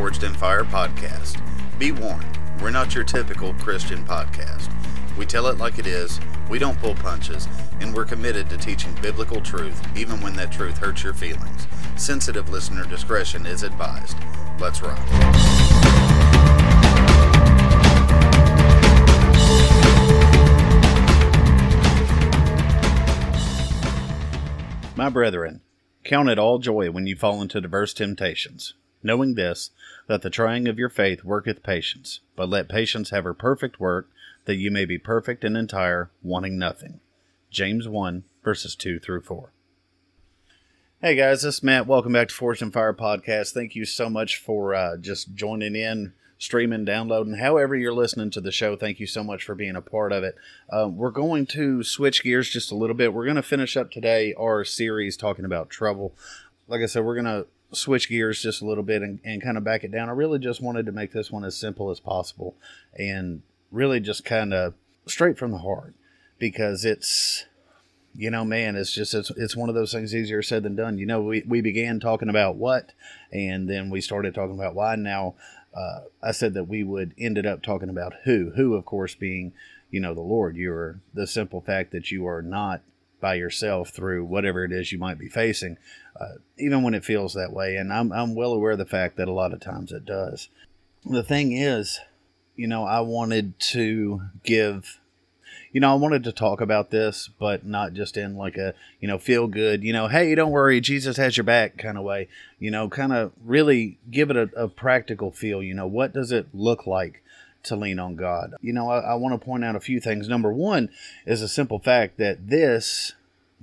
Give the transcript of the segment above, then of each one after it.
Forged in Fire podcast. Be warned, we're not your typical Christian podcast. We tell it like it is, we don't pull punches, and we're committed to teaching biblical truth even when that truth hurts your feelings. Sensitive listener discretion is advised. Let's rock. My brethren, count it all joy when you fall into diverse temptations, knowing this, that the trying of your faith worketh patience. But let patience have her perfect work, that you may be perfect and entire, wanting nothing. James 1, verses 2 through 4. Hey guys, this is Matt. Welcome back to in Fire Podcast. Thank you so much for uh, just joining in, streaming, downloading, however you're listening to the show. Thank you so much for being a part of it. Uh, we're going to switch gears just a little bit. We're going to finish up today our series talking about trouble. Like I said, we're going to switch gears just a little bit and, and kind of back it down. I really just wanted to make this one as simple as possible and really just kind of straight from the heart because it's you know man it's just it's, it's one of those things easier said than done. You know we, we began talking about what and then we started talking about why. Now uh, i said that we would ended up talking about who. Who of course being you know the lord. You're the simple fact that you are not by yourself through whatever it is you might be facing uh, even when it feels that way and I'm, I'm well aware of the fact that a lot of times it does the thing is you know, I wanted to give, you know, I wanted to talk about this, but not just in like a, you know, feel good, you know, hey, don't worry, Jesus has your back kind of way, you know, kind of really give it a, a, practical feel. You know, what does it look like to lean on God? You know, I, I want to point out a few things. Number one is a simple fact that this,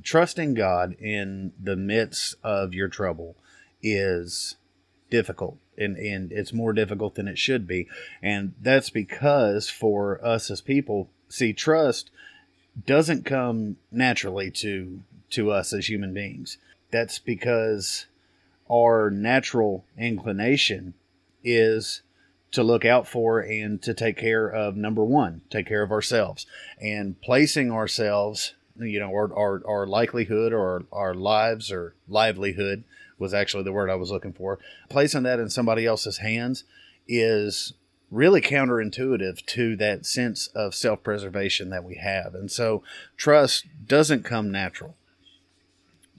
trusting God in the midst of your trouble, is difficult and, and it's more difficult than it should be. And that's because for us as people, see, trust doesn't come naturally to to us as human beings. That's because our natural inclination is to look out for and to take care of number one, take care of ourselves. And placing ourselves, you know, our, our, our likelihood or our lives or livelihood was actually the word I was looking for. Placing that in somebody else's hands is really counterintuitive to that sense of self preservation that we have. And so trust doesn't come natural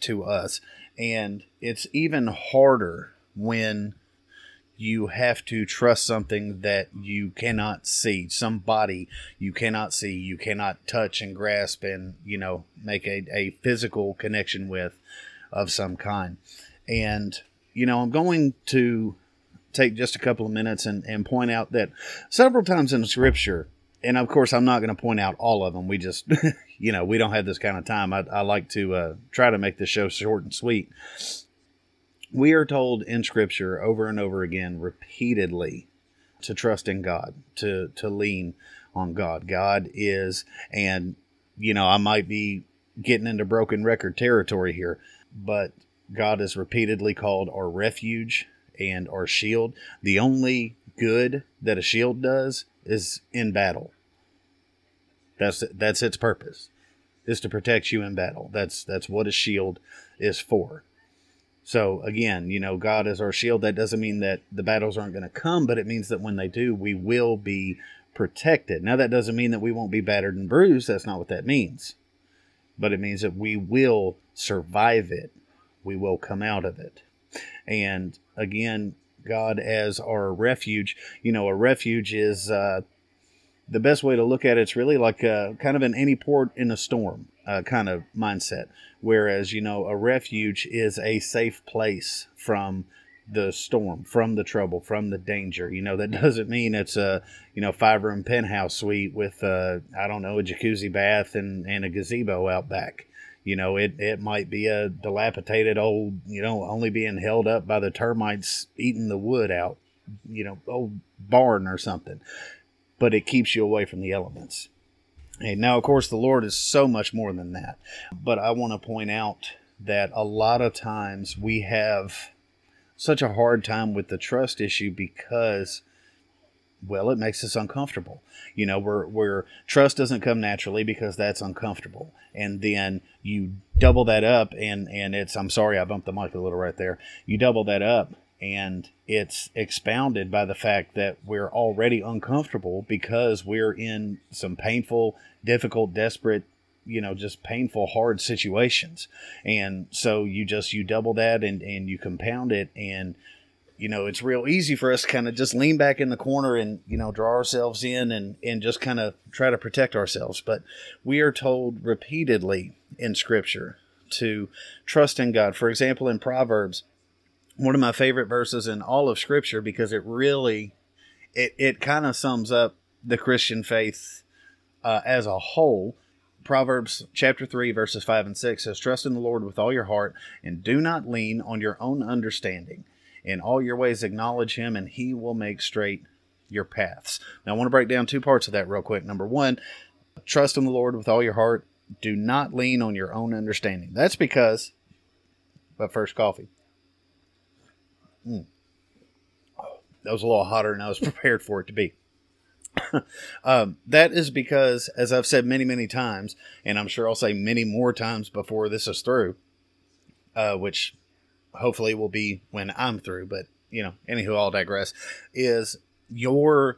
to us. And it's even harder when you have to trust something that you cannot see, somebody you cannot see, you cannot touch and grasp and, you know, make a, a physical connection with of some kind. And, you know, I'm going to take just a couple of minutes and, and point out that several times in Scripture, and of course, I'm not going to point out all of them. We just, you know, we don't have this kind of time. I, I like to uh, try to make the show short and sweet. We are told in Scripture over and over again, repeatedly, to trust in God, to to lean on God. God is, and you know, I might be getting into broken record territory here, but God is repeatedly called our refuge and our shield. The only good that a shield does is in battle. That's that's its purpose, is to protect you in battle. That's that's what a shield is for. So again, you know, God is our shield. That doesn't mean that the battles aren't going to come, but it means that when they do, we will be protected. Now that doesn't mean that we won't be battered and bruised. That's not what that means. But it means that we will survive it we will come out of it. And again, God as our refuge. You know, a refuge is uh, the best way to look at it. It's really like a, kind of an any port in a storm uh, kind of mindset. Whereas, you know, a refuge is a safe place from the storm, from the trouble, from the danger. You know, that doesn't mean it's a, you know, five room penthouse suite with, uh, I don't know, a jacuzzi bath and, and a gazebo out back. You know, it, it might be a dilapidated old, you know, only being held up by the termites eating the wood out, you know, old barn or something. But it keeps you away from the elements. And now, of course, the Lord is so much more than that. But I want to point out that a lot of times we have such a hard time with the trust issue because well, it makes us uncomfortable. You know, where where trust doesn't come naturally because that's uncomfortable, and then you double that up, and and it's I'm sorry I bumped the mic a little right there. You double that up and it's expounded by the fact that we're already uncomfortable because we're in some painful, difficult, desperate, you know, just painful, hard situations. And so you just you double that and and you compound it and you know, it's real easy for us to kind of just lean back in the corner and, you know, draw ourselves in and, and just kind of try to protect ourselves. But we are told repeatedly in Scripture to trust in God. For example, in Proverbs, one of my favorite verses in all of Scripture because it really, it, it kind of sums up the Christian faith uh, as a whole. Proverbs chapter 3, verses 5 and 6 says, Trust in the Lord with all your heart and do not lean on your own understanding in all your ways, acknowledge him, and he will make straight your paths. Now, I want to break down two parts of that real quick. Number one, trust in the Lord with all your heart. Do not lean on your own understanding. That's because, but first, coffee. Mm. that was a little hotter than I was prepared for it to be. um, that is because, as I've said many, many times, and I'm sure I'll say many more times before this is through, uh, which hopefully will be when I'm through, but you know, anywho, I'll digress. Is your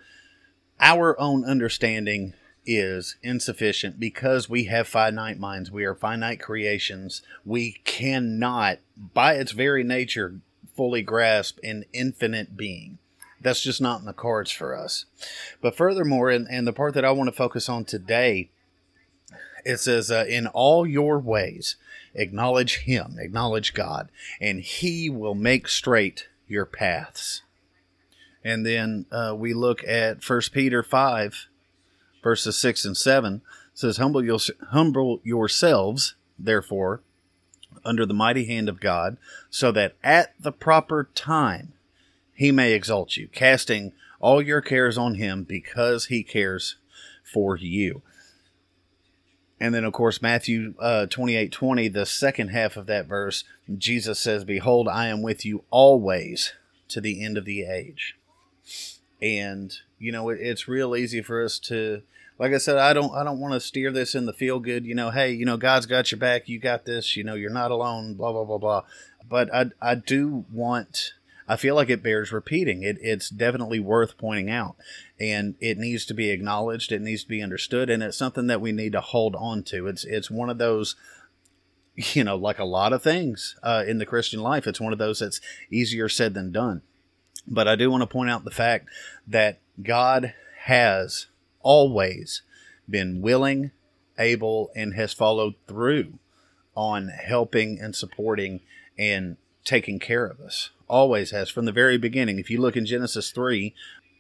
our own understanding is insufficient because we have finite minds. We are finite creations. We cannot, by its very nature, fully grasp an infinite being. That's just not in the cards for us. But furthermore, and, and the part that I want to focus on today, it says, uh, In all your ways, acknowledge Him, acknowledge God, and He will make straight your paths. And then uh, we look at 1 Peter 5, verses 6 and 7. It says, humble, your, humble yourselves, therefore, under the mighty hand of God, so that at the proper time he may exalt you, casting all your cares on him because he cares for you. And then, of course, Matthew uh, 28 20, the second half of that verse, Jesus says, Behold, I am with you always to the end of the age. And, you know, it, it's real easy for us to, like I said, I don't, I don't want to steer this in the feel good, you know, hey, you know, God's got your back, you got this, you know, you're not alone, blah, blah, blah, blah. But I, I do want I feel like it bears repeating. It, it's definitely worth pointing out, and it needs to be acknowledged. It needs to be understood, and it's something that we need to hold on to. It's it's one of those, you know, like a lot of things uh, in the Christian life. It's one of those that's easier said than done. But I do want to point out the fact that God has always been willing, able, and has followed through on helping and supporting and taking care of us always has from the very beginning. If you look in Genesis 3,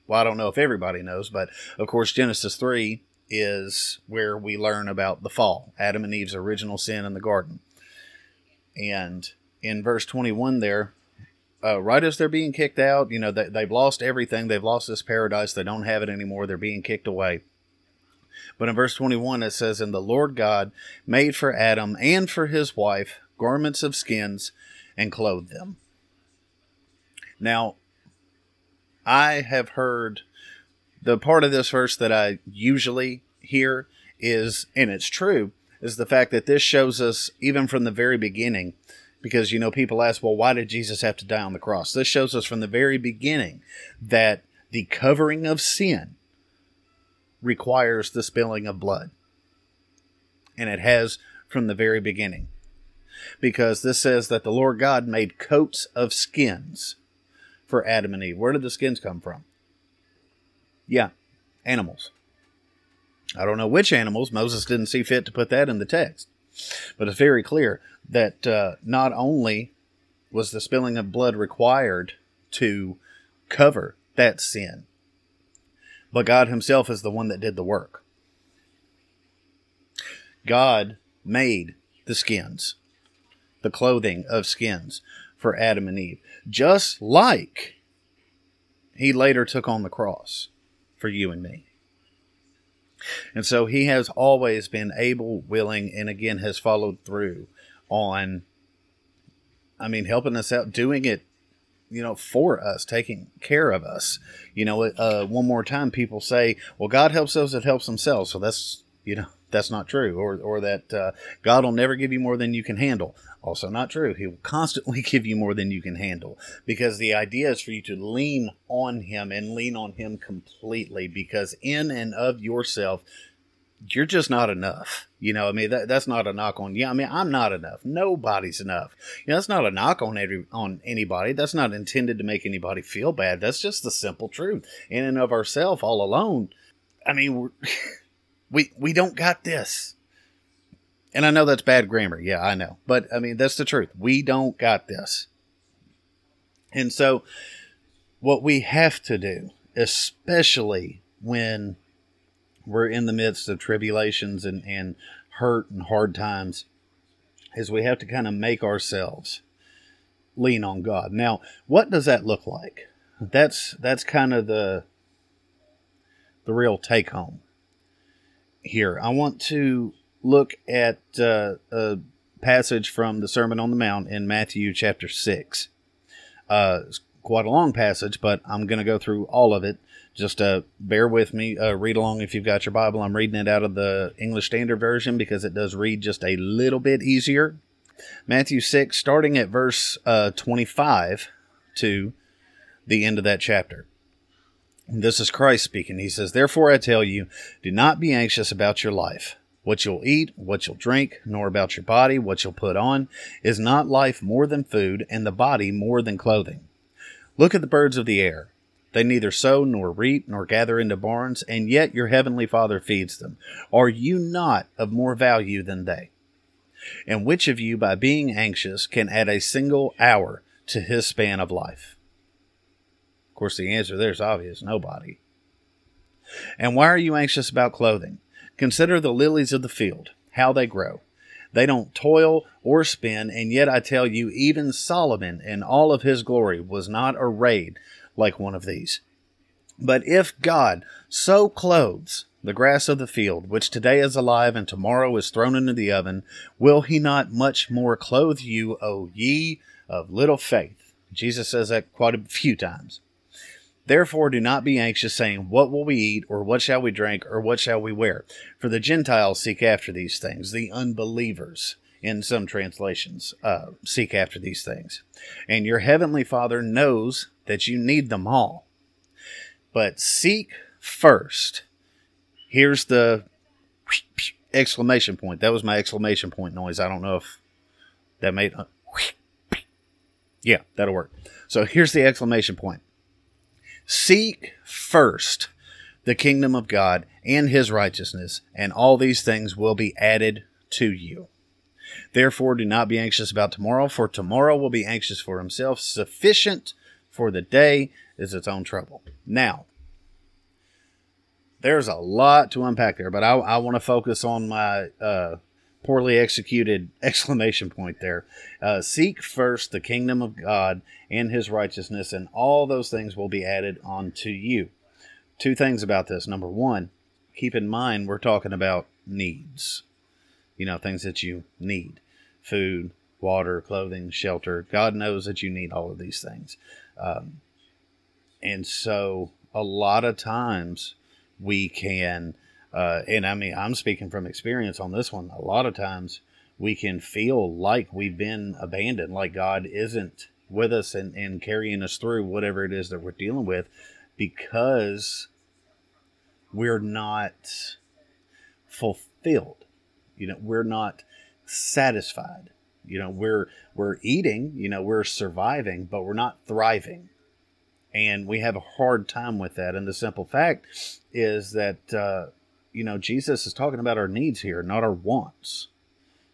well, I don't know if everybody knows, but of course, Genesis 3 is where we learn about the fall, Adam and Eve's original sin in the garden. And in verse 21 there, uh, right as they're being kicked out, you know, they, they've lost everything. They've lost this paradise. They don't have it anymore. They're being kicked away. But in verse 21, it says, And the Lord God made for Adam and for his wife garments of skins and clothed them. Now, I have heard the part of this verse that I usually hear is, and it's true, is the fact that this shows us, even from the very beginning, because, you know, people ask, well, why did Jesus have to die on the cross? This shows us from the very beginning that the covering of sin requires the spilling of blood. And it has from the very beginning. Because this says that the Lord God made coats of skins for Adam and Eve. Where did the skins come from? Yeah, animals. I don't know which animals. Moses didn't see fit to put that in the text. But it's very clear that uh, not only was the spilling of blood required to cover that sin, but God Himself is the one that did the work. God made the skins, the clothing of skins for Adam and Eve, just like he later took on the cross for you and me. And so he has always been able, willing, and again has followed through on, I mean, helping us out, doing it, you know, for us, taking care of us. You know, uh, one more time, people say, well, God helps those that helps themselves. So that's, you know, That's not true. Or, or that uh, God will never give you more than you can handle. Also not true. He will constantly give you more than you can handle because the idea is for you to lean on Him and lean on Him completely because in and of yourself, you're just not enough. You know, I mean, that, that's not a knock on you. I mean, I'm not enough. Nobody's enough. You know, that's not a knock on every, on anybody. That's not intended to make anybody feel bad. That's just the simple truth. In and of ourselves, all alone, I mean, we we don't got this. And I know that's bad grammar. Yeah, I know. But I mean, that's the truth. We don't got this. And so what we have to do, especially when we're in the midst of tribulations and, and hurt and hard times, is we have to kind of make ourselves lean on God. Now, what does that look like? That's that's kind of the the real take home here. I want to look at uh, a passage from the Sermon on the Mount in Matthew chapter 6. Uh, it's quite a long passage, but I'm going to go through all of it. Just uh, bear with me. Uh, read along if you've got your Bible. I'm reading it out of the English Standard Version because it does read just a little bit easier. Matthew 6, starting at verse uh, 25 to the end of that chapter. This is Christ speaking. He says, Therefore I tell you, do not be anxious about your life, what you'll eat, what you'll drink, nor about your body, what you'll put on. Is not life more than food, and the body more than clothing? Look at the birds of the air. They neither sow nor reap nor gather into barns, and yet your heavenly Father feeds them. Are you not of more value than they? And which of you, by being anxious, can add a single hour to his span of life? Course, the answer there is obvious nobody. And why are you anxious about clothing? Consider the lilies of the field, how they grow. They don't toil or spin, and yet I tell you, even Solomon in all of his glory was not arrayed like one of these. But if God so clothes the grass of the field, which today is alive and tomorrow is thrown into the oven, will he not much more clothe you, O ye of little faith? Jesus says that quite a few times. Therefore, do not be anxious, saying, What will we eat, or what shall we drink, or what shall we wear? For the Gentiles seek after these things, the unbelievers, in some translations, uh, seek after these things. And your heavenly Father knows that you need them all. But seek first. Here's the exclamation point. That was my exclamation point noise. I don't know if that made. Yeah, that'll work. So here's the exclamation point. Seek first the kingdom of God and his righteousness, and all these things will be added to you. Therefore, do not be anxious about tomorrow, for tomorrow will be anxious for himself. Sufficient for the day is its own trouble. Now, there's a lot to unpack there, but I, I want to focus on my uh, poorly executed exclamation point there. Uh, Seek first the kingdom of God and his righteousness, and all those things will be added onto you. Two things about this. Number one, keep in mind we're talking about needs. You know, things that you need food, water, clothing, shelter. God knows that you need all of these things. Um, and so a lot of times we can uh, and I mean, I'm speaking from experience on this one. A lot of times we can feel like we've been abandoned, like God isn't with us and, and carrying us through whatever it is that we're dealing with because we're not fulfilled. You know, we're not satisfied. You know, we're we're eating, you know, we're surviving, but we're not thriving. And we have a hard time with that. And the simple fact is that uh, you know, Jesus is talking about our needs here, not our wants.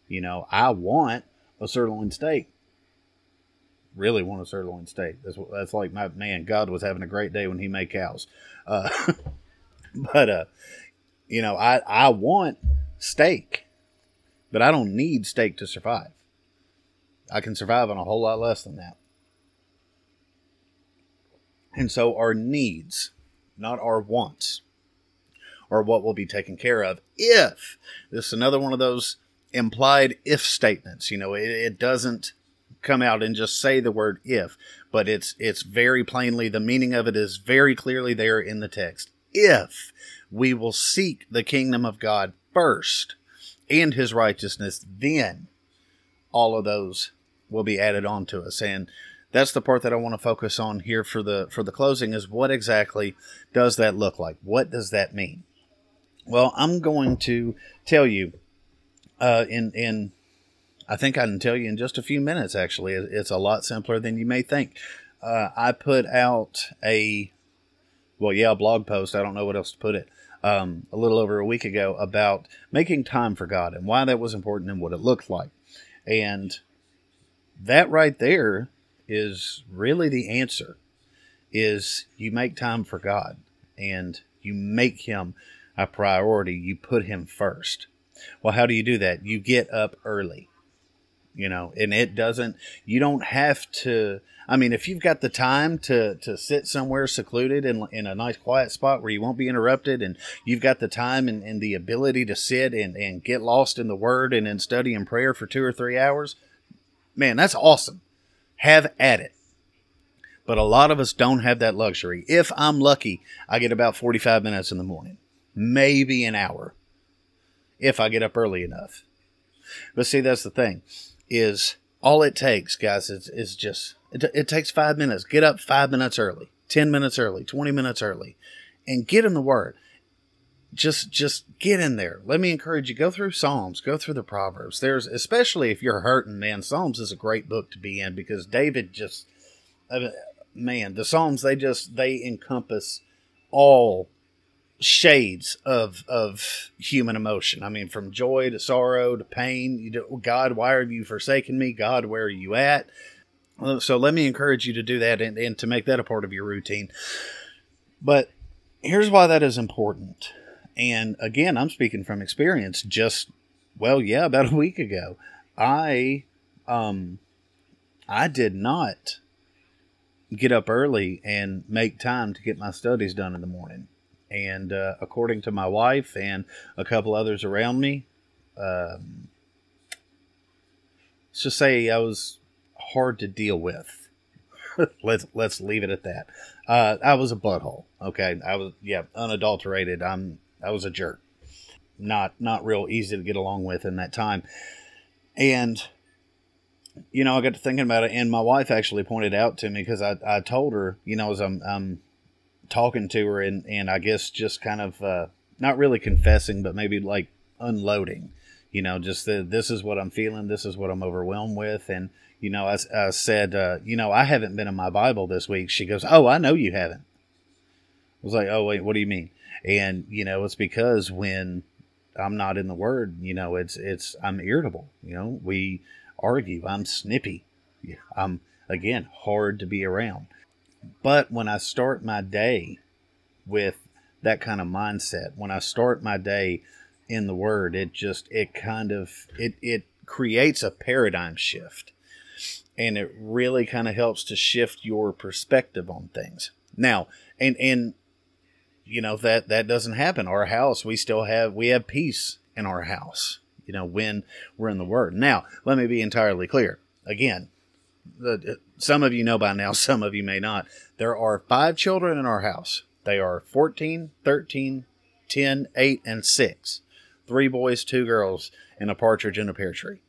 You know, I want a sirloin steak. Really want a sirloin steak. That's that's like my man. God was having a great day when He made cows. Uh, but uh, you know, I I want steak, but I don't need steak to survive. I can survive on a whole lot less than that. And so our needs, not our wants or what will be taken care of if this is another one of those implied if statements you know it, it doesn't come out and just say the word if but it's it's very plainly the meaning of it is very clearly there in the text if we will seek the kingdom of god first and his righteousness, then all of those will be added on to us. And that's the part that I want to focus on here for the for the closing is what exactly does that look like? What does that mean? Well, I'm going to tell you uh, in in I think I can tell you in just a few minutes. Actually, it's a lot simpler than you may think. Uh, I put out a well, yeah, a blog post. I don't know what else to put it. Um, a little over a week ago about making time for God and why that was important and what it looked like. And that right there is really the answer is you make time for God and you make him a priority. You put him first. Well, how do you do that? You get up early. You know, and it doesn't you don't have to I mean, if you've got the time to, to sit somewhere secluded in, in a nice quiet spot where you won't be interrupted, and you've got the time and, and the ability to sit and, and get lost in the Word and in study and prayer for two or three hours, man, that's awesome. Have at it. But a lot of us don't have that luxury. If I'm lucky, I get about 45 minutes in the morning, maybe an hour, if I get up early enough. But see, that's the thing, is all it takes, guys, is, is just, it, it takes five minutes. Get up five minutes early, 10 minutes early, 20 minutes early, and get in the Word just just get in there. Let me encourage you. Go through Psalms. Go through the Proverbs. There's especially if you're hurting, man. Psalms is a great book to be in because David just, man, the Psalms they just they encompass all shades of of human emotion. I mean, from joy to sorrow to pain. You do, God, why have you forsaken me? God, where are you at? So let me encourage you to do that and, and to make that a part of your routine. But here's why that is important and again, I'm speaking from experience. Just well, yeah, about a week ago, I um I did not get up early and make time to get my studies done in the morning. And uh, according to my wife and a couple others around me, um, let's just say I was hard to deal with. let's let's leave it at that. Uh, I was a butthole. Okay, I was yeah unadulterated. I'm I was a jerk. Not not real easy to get along with in that time. And you know, I got to thinking about it, and my wife actually pointed out to me because I, I told her, you know, as I'm, I'm talking to her, and, and I guess just kind of uh, not really confessing, but maybe like unloading, you know, just the, this is what I'm feeling, this is what I'm overwhelmed with. And, you know, I, I said, uh, you know, I haven't been in my Bible this week. She goes, Oh, I know you haven't. I was like, Oh, wait, what do you mean? and you know it's because when I'm not in the word, you know, it's it's I'm irritable. You know, we argue. I'm snippy. I'm again hard to be around. But when I start my day with that kind of mindset, when I start my day in the word, it just it kind of it it creates a paradigm shift. And it really kind of helps to shift your perspective on things. Now, and and you know that that doesn't happen. Our house, we still have we have peace in our house. You know when we're in the Word. Now, let me be entirely clear. Again, the, some of you know by now, some of you may not. There are five children in our house. They are 14, 13, 10, 8, and 6. Three boys, two girls, and a partridge in a pear tree.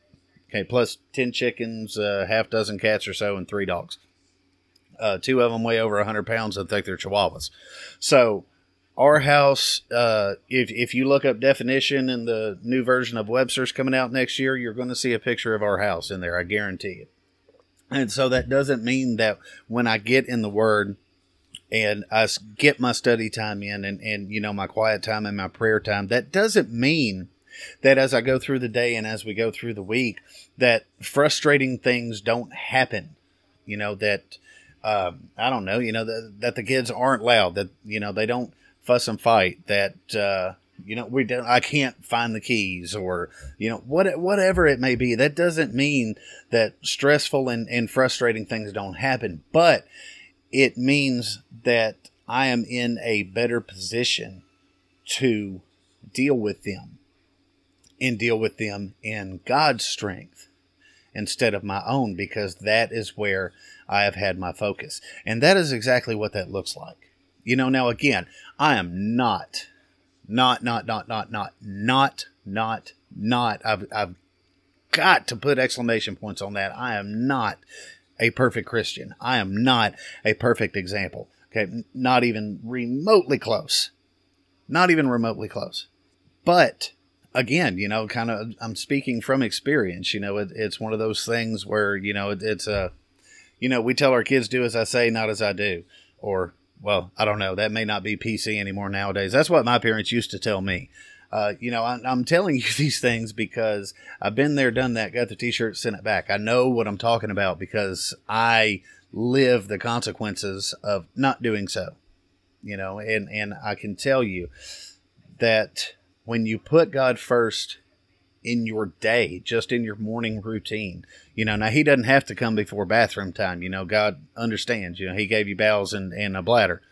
Okay, plus 10 chickens, a uh, half dozen cats or so, and three dogs. Uh, two of them weigh over 100 pounds. I think they're chihuahuas. So our house, uh, if, if you look up definition in the new version of Webster's coming out next year, you're going to see a picture of our house in there. I guarantee it. And so that doesn't mean that when I get in the Word and I get my study time in and, and, you know, my quiet time and my prayer time, that doesn't mean that as I go through the day and as we go through the week, that frustrating things don't happen. You know, that, um, I don't know, you know, that, that the kids aren't loud, that, you know, they don't fuss and fight that uh, you know we don't I can't find the keys or you know what whatever it may be. That doesn't mean that stressful and, and frustrating things don't happen but it means that I am in a better position to deal with them and deal with them in God's strength instead of my own because that is where I have had my focus. And that is exactly what that looks like. You know, now again, I am not, not, not, not, not, not, not not, not, I've, I've got to put exclamation points on that. I am not a perfect Christian. I am not a perfect example. Okay. Not even remotely close. Not even remotely close. But again, you know, kind of, I'm speaking from experience. You know, it, it's one of those things where, you know, it, it's a, you know, we tell our kids, do as I say, not as I do. Or, well, I don't know. That may not be PC anymore nowadays. That's what my parents used to tell me. Uh, you know, I, I'm telling you these things because I've been there, done that, got the t shirt, sent it back. I know what I'm talking about because I live the consequences of not doing so. You know, and, and I can tell you that when you put God first in your day, just in your morning routine. You know, now he doesn't have to come before bathroom time. You know, God understands. You know, he gave you bowels and, and a bladder.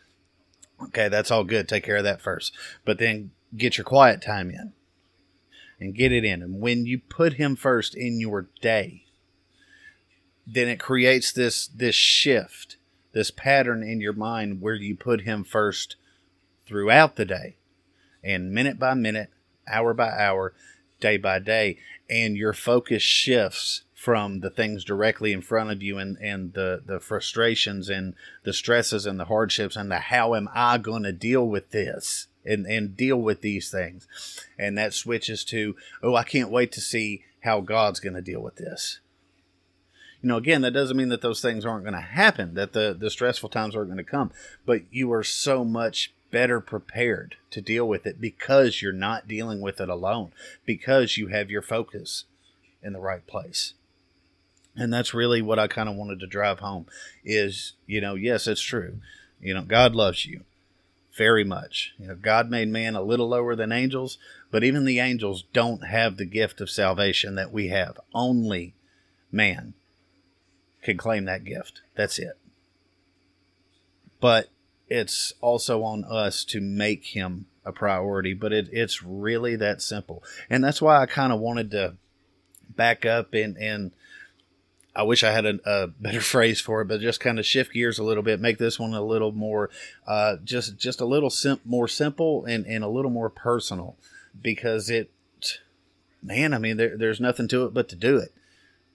Okay, that's all good. Take care of that first. But then get your quiet time in and get it in. And when you put him first in your day, then it creates this this shift, this pattern in your mind where you put him first throughout the day and minute by minute, hour by hour, day by day, and your focus shifts from the things directly in front of you and, and the, the frustrations and the stresses and the hardships and the how am I going to deal with this and, and deal with these things. And that switches to, oh, I can't wait to see how God's going to deal with this. You know, again, that doesn't mean that those things aren't going to happen, that the, the stressful times aren't going to come, but you are so much better prepared to deal with it because you're not dealing with it alone, because you have your focus in the right place. And that's really what I kind of wanted to drive home is, you know, yes, it's true. You know, God loves you very much. You know, God made man a little lower than angels, but even the angels don't have the gift of salvation that we have. Only man can claim that gift. That's it. But it's also on us to make him a priority, but it, it's really that simple. And that's why I kind of wanted to back up and, and I wish I had a, a, better phrase for it, but just kind of shift gears a little bit, make this one a little more, uh, just, just a little sim- more simple and, and a little more personal because it, man, I mean, there, there's nothing to it but to do it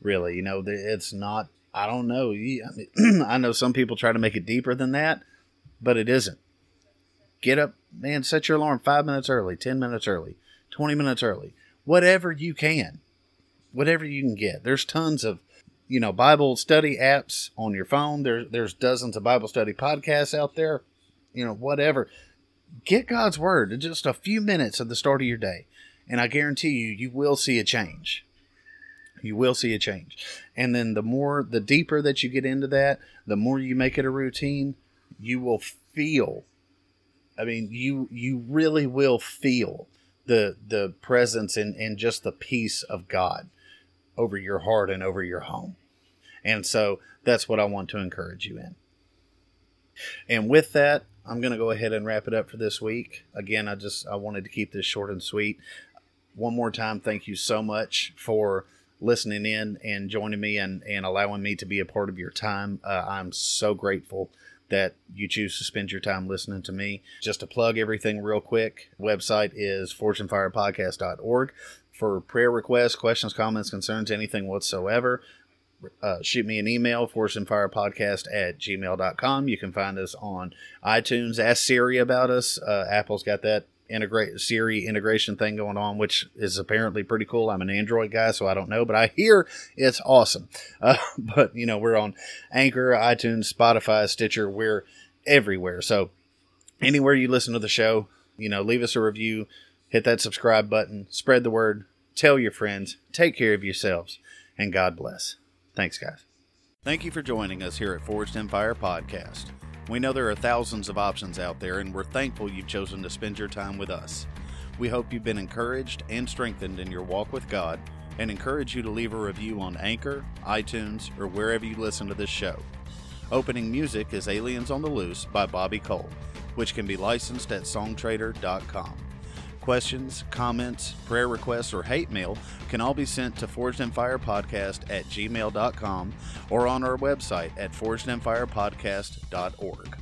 really, you know, it's not, I don't know. I, mean, I know some people try to make it deeper than that but it isn't. Get up, man, set your alarm five minutes early, 10 minutes early, 20 minutes early, whatever you can, whatever you can get. There's tons of, you know, Bible study apps on your phone. There's, there's dozens of Bible study podcasts out there, you know, whatever. Get God's word in just a few minutes at the start of your day. And I guarantee you, you will see a change you will see a change. And then the more, the deeper that you get into that, the more you make it a routine, you will feel I mean, you you really will feel the the presence and, and just the peace of God over your heart and over your home. And so that's what I want to encourage you in. And with that, I'm going to go ahead and wrap it up for this week. Again, I just I wanted to keep this short and sweet. One more time, thank you so much for listening in and joining me and, and allowing me to be a part of your time. Uh, I'm so grateful that you choose to spend your time listening to me. Just to plug everything real quick, website is forgedinfirepodcast.org for prayer requests, questions, comments, concerns, anything whatsoever. Uh, shoot me an email, forgedinfirepodcast at gmail.com. You can find us on iTunes. Ask Siri about us. Uh, Apple's got that integrate Siri integration thing going on, which is apparently pretty cool. I'm an Android guy, so I don't know, but I hear it's awesome. Uh, but you know, we're on Anchor, iTunes, Spotify, Stitcher. We're everywhere. So anywhere you listen to the show, you know, leave us a review, hit that subscribe button, spread the word, tell your friends, take care of yourselves, and God bless. Thanks, guys. Thank you for joining us here at Forged in Fire Podcast. We know there are thousands of options out there, and we're thankful you've chosen to spend your time with us. We hope you've been encouraged and strengthened in your walk with God, and encourage you to leave a review on Anchor, iTunes, or wherever you listen to this show. Opening music is Aliens on the Loose by Bobby Cole, which can be licensed at songtradr.com. Questions, comments, prayer requests, or hate mail can all be sent to forgedinfirepodcast at gmail.com or on our website at forgedinfirepodcast.org.